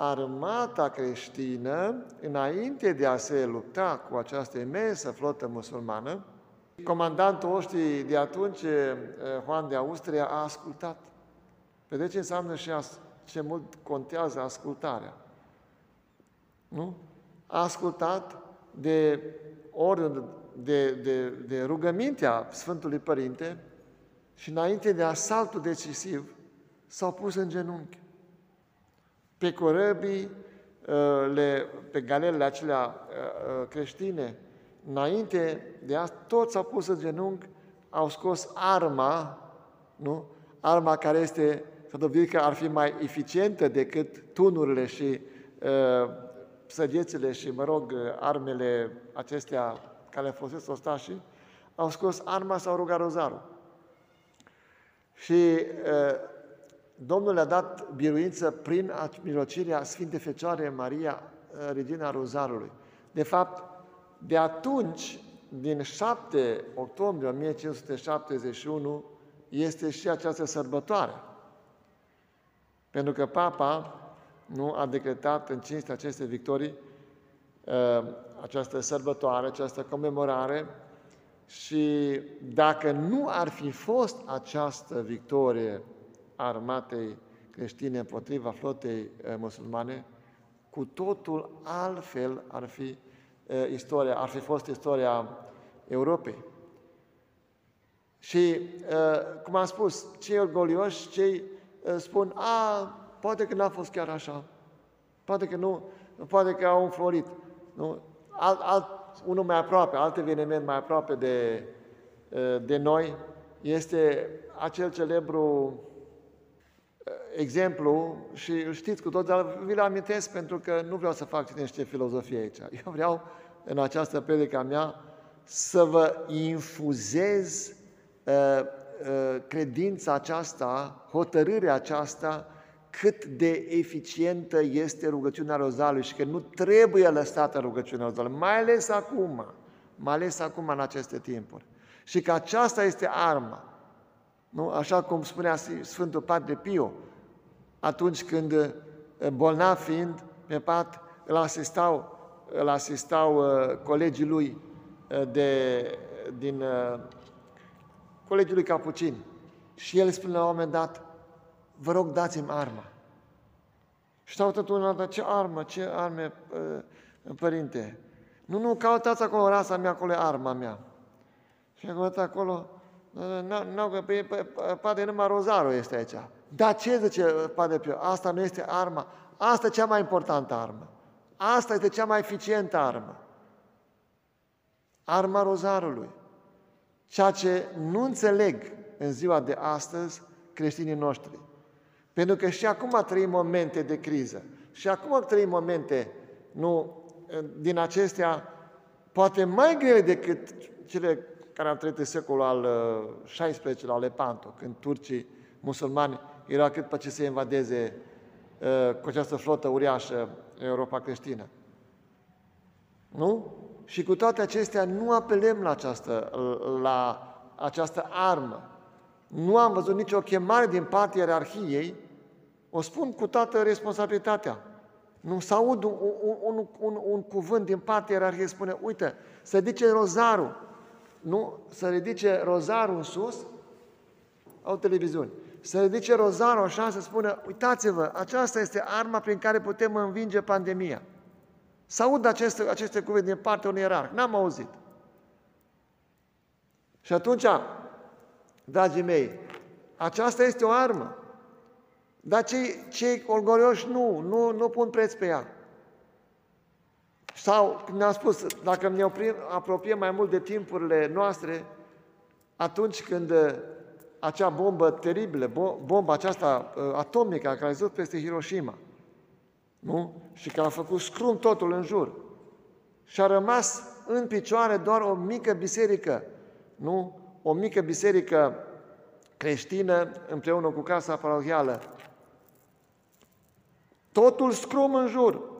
armata creștină, înainte de a se lupta cu această imensă flotă musulmană, comandantul oștii de atunci, eh, Juan de Austria, a ascultat. Vedeți ce înseamnă și ce mult contează ascultarea. Nu? A ascultat de ordine de, de, de rugămintea Sfântului Părinte și înainte de asaltul decisiv s-au pus în genunchi. Pe corăbii, uh, le, pe galele acelea uh, uh, creștine, înainte de asta, toți s-au pus în genunchi, au scos arma, nu? Arma care este, să dovedit că ar fi mai eficientă decât tunurile și uh, săgețile și, mă rog, armele acestea care folosesc ostașii, au scos arma, s-au rugat rozarul. Și uh, Domnul le-a dat biruință prin mirocirea Sfinte Fecioare Maria, uh, Regina Rozarului. De fapt, de atunci, din 7 octombrie 1571, este și această sărbătoare. Pentru că Papa nu a decretat în cinstea acestei victorii uh, această sărbătoare, această comemorare și dacă nu ar fi fost această victorie a armatei creștine împotriva flotei uh, musulmane, cu totul altfel ar fi uh, istoria, ar fi fost istoria Europei. Și, cum am spus, cei orgolioși, cei spun, a, poate că n-a fost chiar așa, poate că nu, poate că au înflorit. Nu? Alt, alt, unul mai aproape, alt eveniment mai aproape de, de noi, este acel celebru exemplu și îl știți cu toți, dar vi-l amintesc pentru că nu vreau să fac cine știe filozofie aici. Eu vreau în această predică mea să vă infuzez uh, uh, credința aceasta, hotărârea aceasta cât de eficientă este rugăciunea rozalului și că nu trebuie lăsată rugăciunea rozalului, mai ales acum, mai ales acum în aceste timpuri. Și că aceasta este arma. Nu? Așa cum spunea Sfântul Padre Pio, atunci când eh, bolnav fiind pe pat, îl asistau, îl asistau uh, colegii lui uh, de, din uh, colegii lui Capucin. Și el spune la un moment dat, vă rog dați-mi arma. Și stau tot unul altă, ce armă, ce arme, părinte? Nu, nu, cautați acolo rasa mea, acolo e arma mea. Și a căutat acolo, nu, că poate numai rozarul este aici. Dar ce zice Padre Pio? Asta nu este arma. Asta e cea mai importantă armă. Asta este cea mai eficientă armă. Arma rozarului. Ceea ce nu înțeleg în ziua de astăzi creștinii noștri. Pentru că și acum trăim momente de criză. Și acum trăim momente, nu, din acestea, poate mai grele decât cele care au trăit în secolul al XVI-lea, al Lepanto, când turcii musulmani erau cât pe ce să invadeze uh, cu această flotă uriașă Europa creștină. Nu? Și cu toate acestea nu apelăm la această, la această armă. Nu am văzut nicio chemare din partea ierarhiei, o spun cu toată responsabilitatea. Nu să aud un, un, un, un, un cuvânt din partea ierarhiei, spune, uite, să ridice rozarul. Nu? Să ridice rozarul în sus, au televiziuni. Să ridice rozarul așa, să spună, uitați-vă, aceasta este arma prin care putem învinge pandemia. Să aud aceste, aceste cuvinte din partea unui ierarh. N-am auzit. Și atunci, dragii mei, aceasta este o armă. Dar cei, cei orgolioși nu, nu, nu pun preț pe ea. Sau, ne-am spus, dacă ne apropiem mai mult de timpurile noastre, atunci când uh, acea bombă teribilă, bomba aceasta uh, atomică care a căzut peste Hiroshima, nu? Și care a făcut scrum totul în jur. Și a rămas în picioare doar o mică biserică, nu? O mică biserică creștină împreună cu casa parohială. Totul scrum în jur.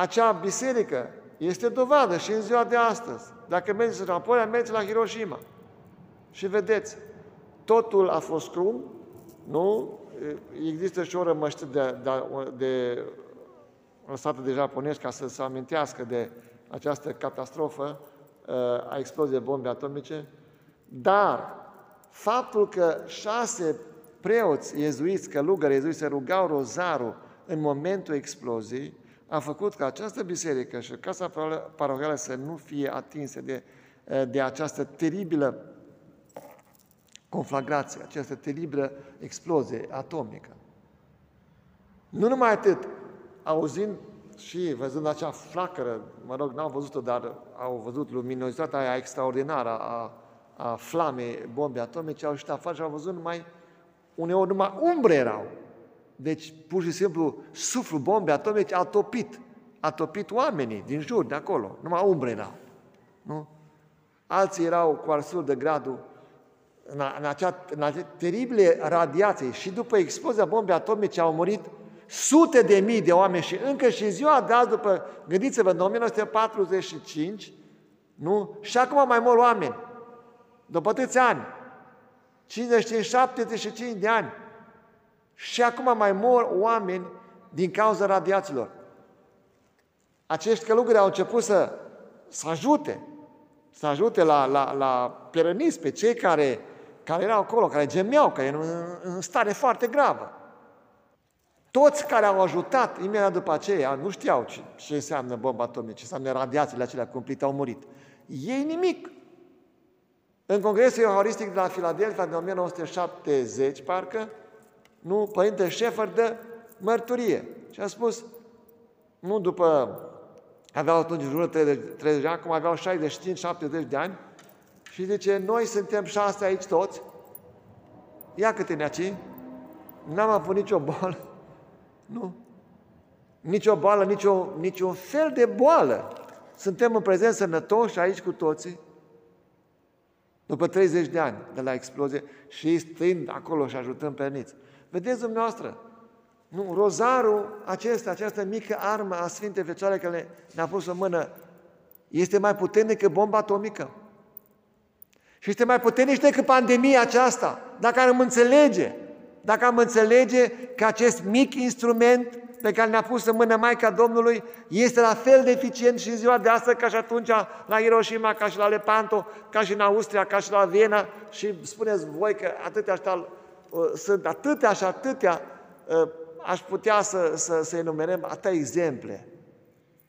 Acea biserică este dovadă și în ziua de astăzi. Dacă mergeți înapoi, mergeți la Hiroshima. Și vedeți, totul a fost scrum, nu? Există și o rămăștă de, de, de lăsată de japoniști ca să se amintească de această catastrofă uh, a exploziei bombe atomice, dar faptul că șase preoți iezuiți, călugări iezuiți, se rugau rozarul în momentul exploziei, a făcut ca această biserică și casa parohială să nu fie atinse de, de această teribilă conflagrație, această teribilă explozie atomică. Nu numai atât, auzind și văzând acea flacără, mă rog, n-au văzut-o, dar au văzut luminozitatea aia extraordinară a, a flamei bombe atomice, au ieșit afară și au văzut numai, uneori numai umbre erau. Deci, pur și simplu, suflul bombe atomice a topit, a topit oamenii din jur, de acolo, numai umbre erau. Nu? Alții erau cu arsuri de gradul în, în, acea, în acea teribile radiație și după explozia bombei atomice au murit sute de mii de oameni și încă și ziua de azi, după, gândiți-vă, în 1945, nu? Și acum mai mor oameni. După atâți ani. 55, 75 de ani. Și acum mai mor oameni din cauza radiațiilor. Acești călugări au început să, să ajute, să ajute la, la, la perăniți pe cei care, care erau acolo, care gemeau, care erau în, în stare foarte gravă. Toți care au ajutat imediat după aceea nu știau ce, ce înseamnă bomba atomică, ce înseamnă radiațiile acelea cumplite, au murit. Ei nimic. În Congresul Euharistic de la Filadelfia de 1970, parcă, nu, Părinte Șefer dă mărturie. Și a spus, nu după, aveau atunci în jur de 30 de ani, acum aveau 65-70 de ani, și zice, noi suntem șase aici toți, ia câte ne aici, n-am avut nicio boală, nu. Nici o boală, nici, o, nici un fel de boală. Suntem în prezent sănătoși aici cu toții, după 30 de ani de la explozie și stând acolo și ajutăm pe niți. Vedeți dumneavoastră, nu, rozarul acesta, această mică armă a Sfintei Fecioare care ne-a pus în mână, este mai puternic decât bomba atomică. Și este mai puternic decât pandemia aceasta, dacă am înțelege dacă am înțelege că acest mic instrument pe care ne-a pus în mână Maica Domnului este la fel de eficient și în ziua de astăzi ca și atunci la Hiroshima, ca și la Lepanto, ca și în Austria, ca și la Viena și spuneți voi că atâtea așa, uh, sunt atâtea și atâtea, uh, aș putea să, să, să enumerăm atâtea exemple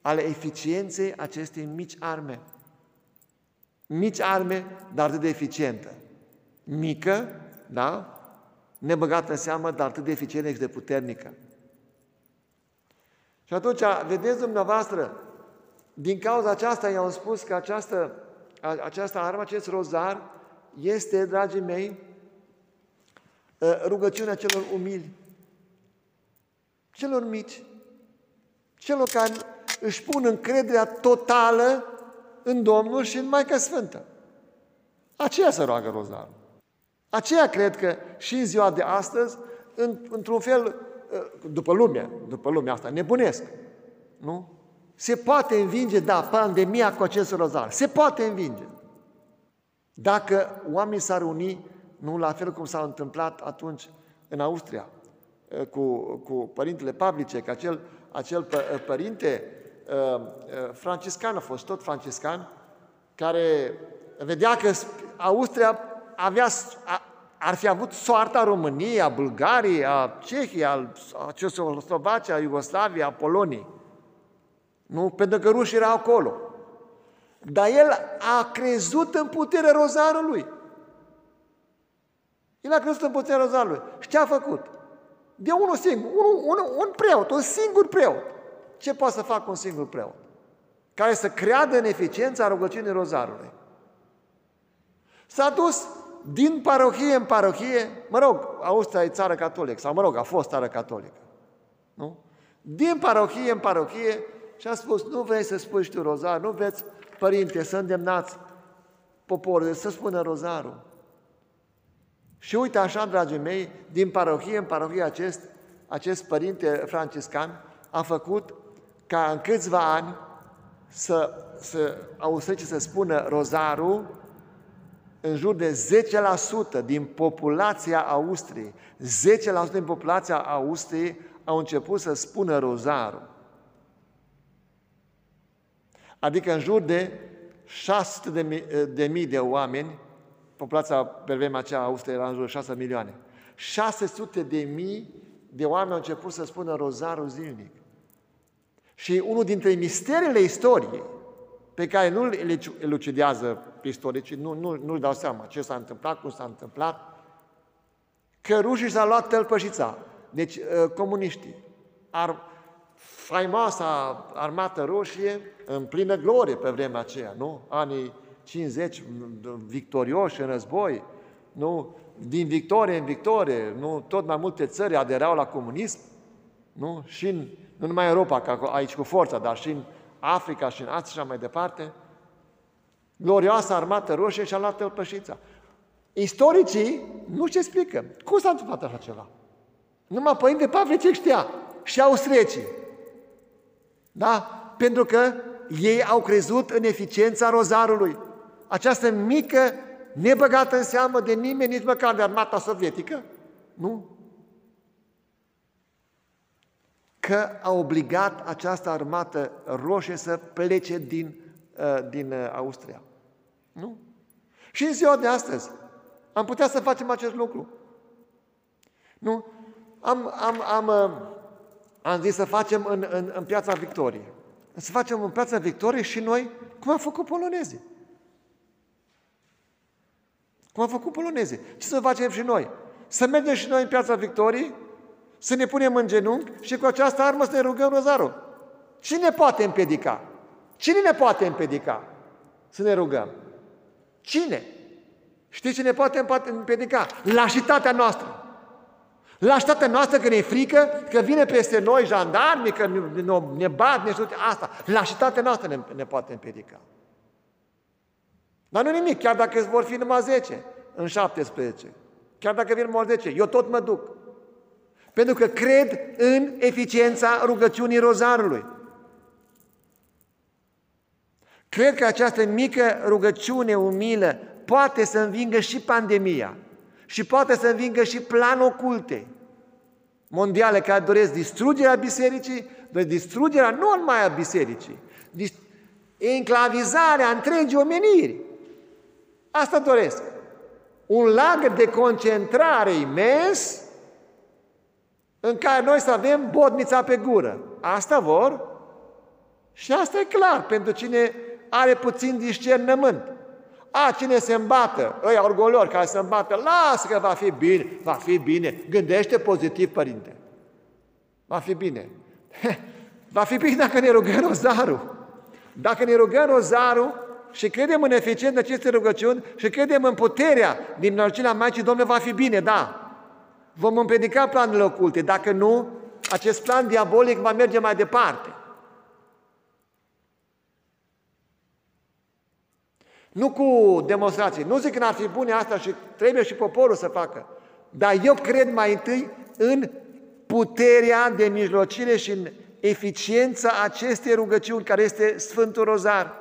ale eficienței acestei mici arme. Mici arme, dar atât de eficientă. Mică, da? nebăgată în seamă, dar atât de eficientă și de puternică. Și atunci, vedeți dumneavoastră, din cauza aceasta i-am spus că această, această armă, acest rozar, este, dragii mei, ă, rugăciunea celor umili, celor mici, celor care își pun încrederea totală în Domnul și în Maica Sfântă. Aceea se roagă rozarul. Aceea cred că și în ziua de astăzi, în, într-un fel, ă, după lumea, după lumea asta, nebunesc. Nu? Se poate învinge, da, pandemia cu acest rozar. Se poate învinge. Dacă oamenii s-ar uni, nu la fel cum s-a întâmplat atunci în Austria, ă, cu, cu părintele Pavlice, că acel, acel ă, părinte franciscan a fost tot franciscan, care vedea că Austria avea, ar fi avut soarta României, a Bulgariei, a Cehiei, a Cehoslovacia, a Iugoslavia, a Poloniei. Nu? Pentru că rușii erau acolo. Dar el a crezut în puterea rozarului. El a crezut în puterea rozarului. Și ce a făcut? De unul singur, un, un, un preot, un singur preot. Ce poate să facă un singur preot? Care să creadă în eficiența rugăciunii rozarului. S-a dus din parohie în parohie, mă rog, Austria e țară catolică, sau mă rog, a fost țară catolică. Nu? Din parohie în parohie și a spus, nu vrei să spui și tu rozar, nu vreți, părinte, să îndemnați poporul să spună rozarul. Și uite așa, dragii mei, din parohie în parohie acest, acest părinte franciscan a făcut ca în câțiva ani să, să austrice să spună rozarul în jur de 10% din populația Austriei, 10% din populația Austriei au început să spună rozarul. Adică în jur de 600 de mii de, mii de oameni, populația pe vremea aceea Austria era în jur de 6 milioane, 600 de mii de oameni au început să spună rozarul zilnic. Și unul dintre misterele istoriei, pe care nu le elucidează istoricii, nu, nu, nu-l dau seama ce s-a întâmplat, cum s-a întâmplat, că rușii s-au luat tălpășița, deci uh, comuniștii. Ar, faimoasa armată roșie în plină glorie pe vremea aceea, nu? Anii 50, victorioși în război, nu? Din victorie în victorie, nu? Tot mai multe țări aderau la comunism, nu? Și în, nu numai Europa, ca aici cu forța, dar și în Africa și în Asia și așa mai departe. Glorioasa armată roșie și-a luat tălpășița. Istoricii nu se explică. Cum s-a întâmplat așa ceva? Numai Părinte Pavlicek știa. Și austriecii. Da? Pentru că ei au crezut în eficiența rozarului. Această mică, nebăgată în seamă de nimeni, nici măcar de armata sovietică, nu? Că a obligat această armată roșie să plece din, uh, din uh, Austria. Nu? Și în ziua de astăzi am putea să facem acest lucru. Nu? Am, am, am, uh, am zis să facem în, în, în piața Victoriei. Să facem în piața Victoriei și noi, cum am făcut polonezii. Cum am făcut polonezii. Ce să facem și noi? Să mergem și noi în piața Victoriei, să ne punem în genunchi și cu această armă să ne rugăm rozarul. Cine poate împiedica? Cine ne poate împiedica să ne rugăm? Cine? Știți cine poate împiedica? Lașitatea noastră. Lașitatea noastră că ne frică, că vine peste noi jandarmi, că ne, ne bat, ne știu, asta. Lașitatea noastră ne, ne poate împiedica. Dar nu nimic, chiar dacă vor fi numai 10 în 17, chiar dacă vin numai 10, eu tot mă duc. Pentru că cred în eficiența rugăciunii rozarului. Cred că această mică rugăciune umilă poate să învingă și pandemia și poate să învingă și plan oculte mondiale care doresc distrugerea bisericii, doresc distrugerea nu numai a bisericii, enclavizarea întregii omeniri. Asta doresc. Un lag de concentrare imens în care noi să avem bodnița pe gură. Asta vor și asta e clar pentru cine are puțin discernământ. A, cine se îmbată, ăia orgoliori care se îmbată, lasă că va fi bine, va fi bine. Gândește pozitiv, părinte. Va fi bine. Va fi bine dacă ne rugăm rozarul. Dacă ne rugăm rozarul și credem în eficiența acestei rugăciuni și credem în puterea din înălcirea Maicii Domnului, va fi bine, da. Vom împiedica planurile oculte. Dacă nu, acest plan diabolic va merge mai departe. Nu cu demonstrații. Nu zic că n-ar fi bune asta și trebuie și poporul să facă. Dar eu cred mai întâi în puterea de mijlocire și în eficiența acestei rugăciuni care este Sfântul Rozar.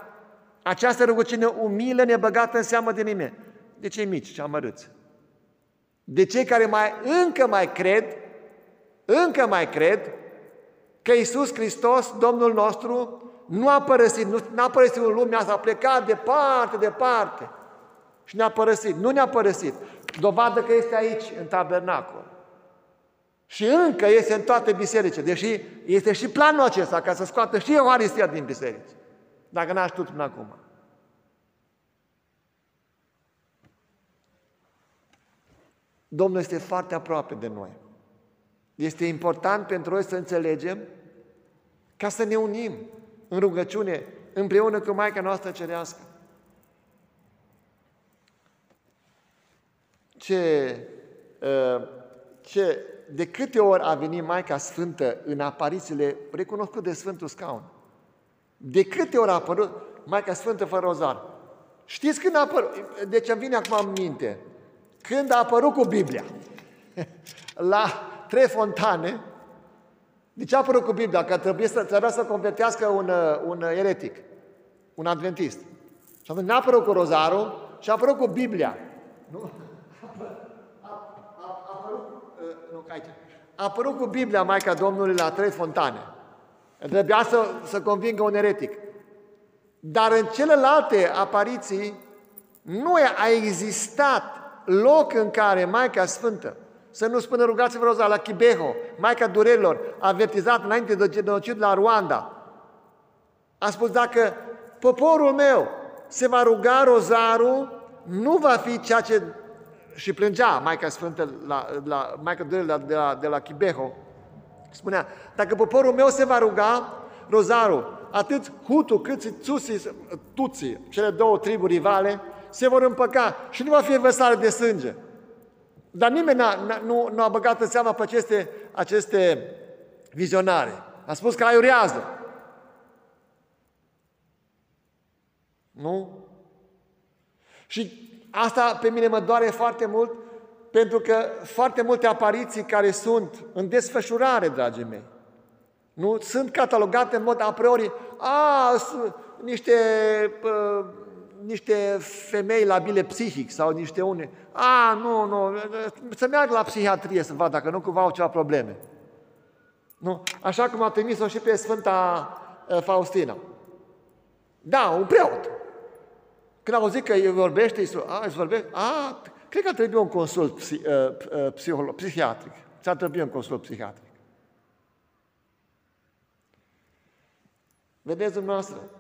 Această rugăciune umilă, nebăgată în seamă de nimeni. De cei mici și amărâți. De cei care mai încă mai cred, încă mai cred că Isus Hristos, Domnul nostru, nu a părăsit, nu a părăsit în lumea asta, a plecat departe, departe și ne-a părăsit. Nu ne-a părăsit. Dovadă că este aici, în tabernacol. Și încă este în toate bisericile, deși este și planul acesta ca să scoată și Euharistia din biserici. Dacă n-a știut până acum. Domnul este foarte aproape de noi. Este important pentru noi să înțelegem ca să ne unim în rugăciune împreună cu Maica noastră Cerească. Ce, ă, ce, de câte ori a venit Maica Sfântă în aparițiile recunoscut de Sfântul Scaun? De câte ori a apărut Maica Sfântă fără rozar? Știți când a apărut? Deci îmi vine acum în minte. Când a apărut cu Biblia. La trei fontane, de ce a apărut cu Biblia? Că trebuie să, trebuia să convertească un, un eretic, un adventist. Și atunci n-a apărut cu rozarul, și a apărut cu Biblia. Nu? A, a, a, apărut, uh, nu, aici. a apărut cu Biblia Maica Domnului la trei fontane. Trebuia să, să convingă un eretic. Dar în celelalte apariții nu a existat loc în care Maica Sfântă, să nu spună rugați-vă roza la Chibeho, Maica Durerilor, a avertizat înainte de genocid la Rwanda. A spus, dacă poporul meu se va ruga rozarul, nu va fi ceea ce... Și plângea Maica Sfântă, la, la, Maica Durerilor de la, de la Chibeho, spunea, dacă poporul meu se va ruga, rozarul, atât Hutu cât și Tutsi, Tutsi, cele două triburi rivale, se vor împăca și nu va fi văsare de sânge. Dar nimeni n-a, n-a, nu, nu a băgat în seama pe aceste, aceste vizionare. A spus că aiurează. Nu? Și asta pe mine mă doare foarte mult, pentru că foarte multe apariții care sunt în desfășurare, dragii mei, nu sunt catalogate în mod a priori, a, sunt niște uh, niște femei labile psihic sau niște une. A, nu, nu, să meargă la psihiatrie să vadă dacă nu cumva au ceva probleme. Nu? Așa cum a trimis-o și pe Sfânta Faustina. Da, un preot. Când au zis că îi vorbește, îi a, îi vorbește, a, cred că trebuie un consult psi, uh, uh, psiholo, psihiatric. Ți-ar trebui un consult psihiatric. Vedeți dumneavoastră,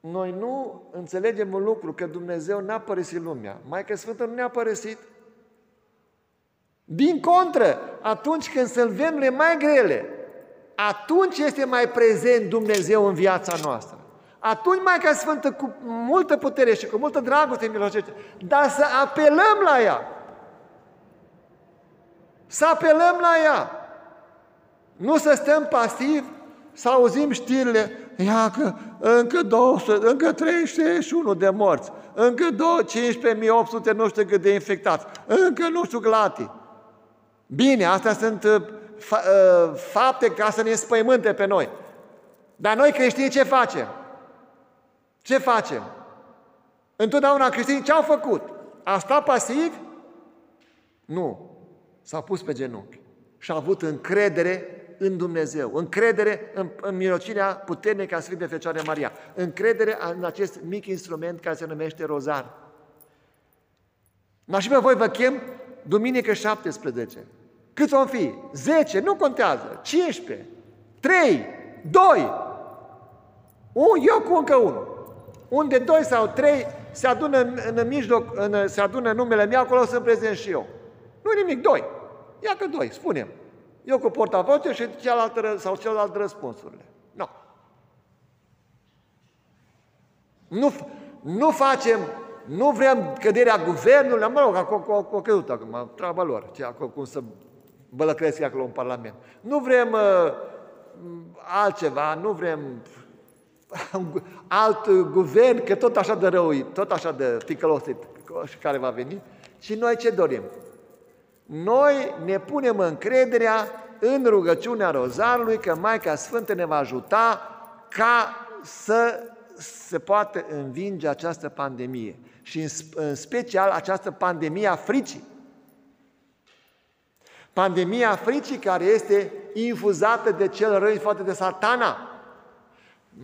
noi nu înțelegem un lucru, că Dumnezeu n-a părăsit lumea. Maica Sfântă nu ne-a părăsit. Din contră, atunci când sălvemle mai grele, atunci este mai prezent Dumnezeu în viața noastră. Atunci Maica Sfântă cu multă putere și cu multă dragoste milosește, dar să apelăm la ea. Să apelăm la ea. Nu să stăm pasiv, să auzim știrile, ia că încă 200, încă 361 de morți, încă 15.800 nu știu cât de infectați, încă nu știu glati. Bine, astea sunt uh, uh, fapte ca să ne spăimânte pe noi. Dar noi creștini ce facem? Ce facem? Întotdeauna creștinii ce au făcut? A stat pasiv? Nu. S-au pus pe genunchi și au avut încredere în Dumnezeu, încredere în, în mirocirea puternică a Sfintei Fecioare Maria, încredere în acest mic instrument care se numește rozar. și pe voi vă chem duminică 17. Cât vom fi? 10, nu contează, 15, 3, 2, un, eu cu încă unul. Unde doi sau trei se adună în, în mijloc, în, se adună numele meu, acolo sunt prezent și eu. Nu nimic, doi. Ia că doi, spunem. Eu cu portavoce și cealaltă, sau celălalt răspunsurile. Nu. Nu, nu facem, nu vrem căderea guvernului, mă rog, o căzut acum, treaba lor, ce acolo, cum să bălăcresc acolo în Parlament. Nu vrem uh, altceva, nu vrem alt guvern, că tot așa de rău, tot așa de ticălos care va veni, și noi ce dorim? Noi ne punem încrederea în rugăciunea rozarului că Maica Sfântă ne va ajuta ca să se poată învinge această pandemie și în, în special această pandemie a fricii. Pandemia fricii care este infuzată de cel rău, infuzată de satana.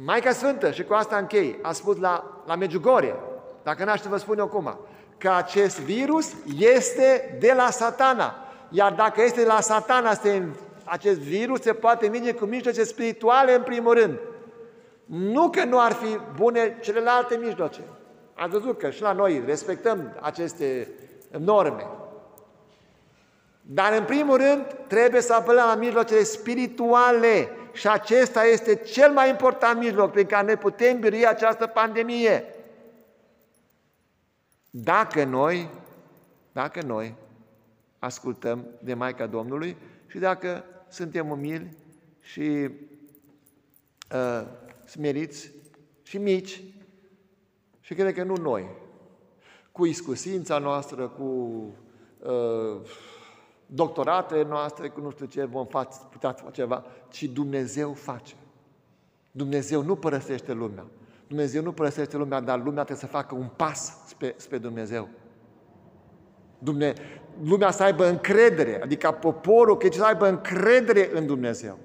Maica Sfântă, și cu asta închei, a spus la, la Medjugorje, dacă n-aș vă spun eu acum, că acest virus este de la satana. Iar dacă este de la satana, se, acest virus se poate minge cu mijloace spirituale în primul rând. Nu că nu ar fi bune celelalte mijloace. Ați văzut că și la noi respectăm aceste norme. Dar în primul rând trebuie să apelăm la mijloacele spirituale și acesta este cel mai important mijloc prin care ne putem birui această pandemie. Dacă noi, dacă noi ascultăm de Maica Domnului și dacă suntem umili și uh, smeriți și mici și cred că nu noi, cu iscusința noastră, cu uh, doctoratele noastre, cu nu știu ce vom face, putea face ceva, ci Dumnezeu face. Dumnezeu nu părăsește lumea. Dumnezeu nu părăsește lumea, dar lumea trebuie să facă un pas spre, spre Dumnezeu. Dumne, lumea să aibă încredere, adică poporul că să aibă încredere în Dumnezeu.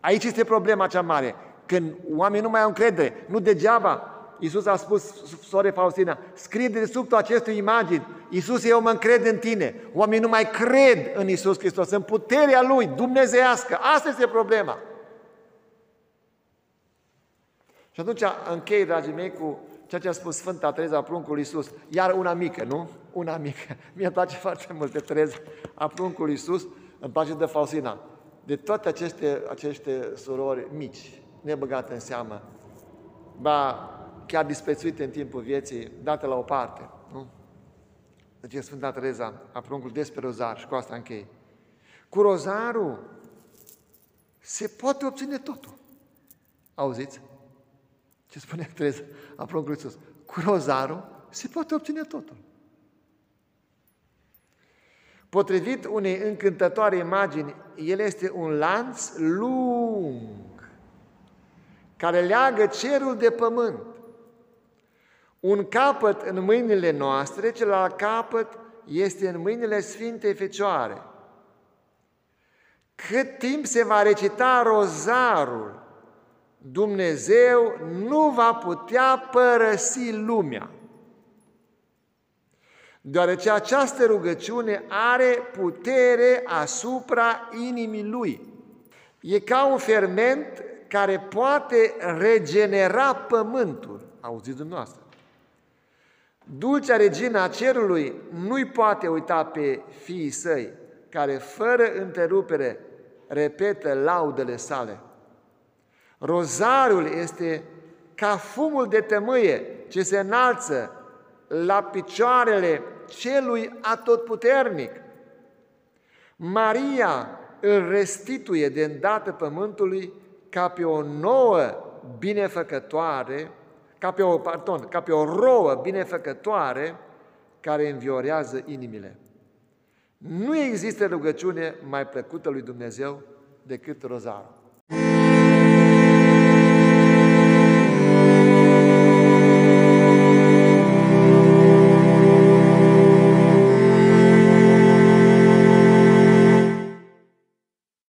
Aici este problema cea mare. Când oamenii nu mai au încredere, nu degeaba Iisus a spus, sore Faustina, scrie de sub acestui imagini, Iisus, eu mă încred în tine. Oamenii nu mai cred în Iisus Hristos, în puterea Lui, dumnezeiască. Asta este problema. Și atunci închei, dragii mei, cu ceea ce a spus Sfânta Tereza pruncul Iisus. Iar una mică, nu? Una mică. Mie îmi place foarte mult de Tereza a pruncul Iisus, îmi place de Faustina. De toate aceste, aceste surori mici, nebăgate în seamă, ba chiar disprețuite în timpul vieții, date la o parte, nu? Deci e Sfânta Tereza a pruncul despre rozar și cu asta închei. Cu rozarul se poate obține totul. Auziți? Ce spune Tereza a pruncului Iisus? Cu rozarul se poate obține totul. Potrivit unei încântătoare imagini, el este un lanț lung care leagă cerul de pământ. Un capăt în mâinile noastre, celălalt capăt este în mâinile Sfintei Fecioare. Cât timp se va recita rozarul, Dumnezeu nu va putea părăsi lumea deoarece această rugăciune are putere asupra inimii lui. E ca un ferment care poate regenera pământul. Auziți dumneavoastră? Dulcea regina cerului nu-i poate uita pe fiii săi, care fără întrerupere repetă laudele sale. Rozariul este ca fumul de tămâie ce se înalță la picioarele celui atotputernic. Maria îl restituie de îndată pământului ca pe o nouă binefăcătoare, ca pe o, pardon, ca pe o rouă binefăcătoare care înviorează inimile. Nu există rugăciune mai plăcută lui Dumnezeu decât rozarul.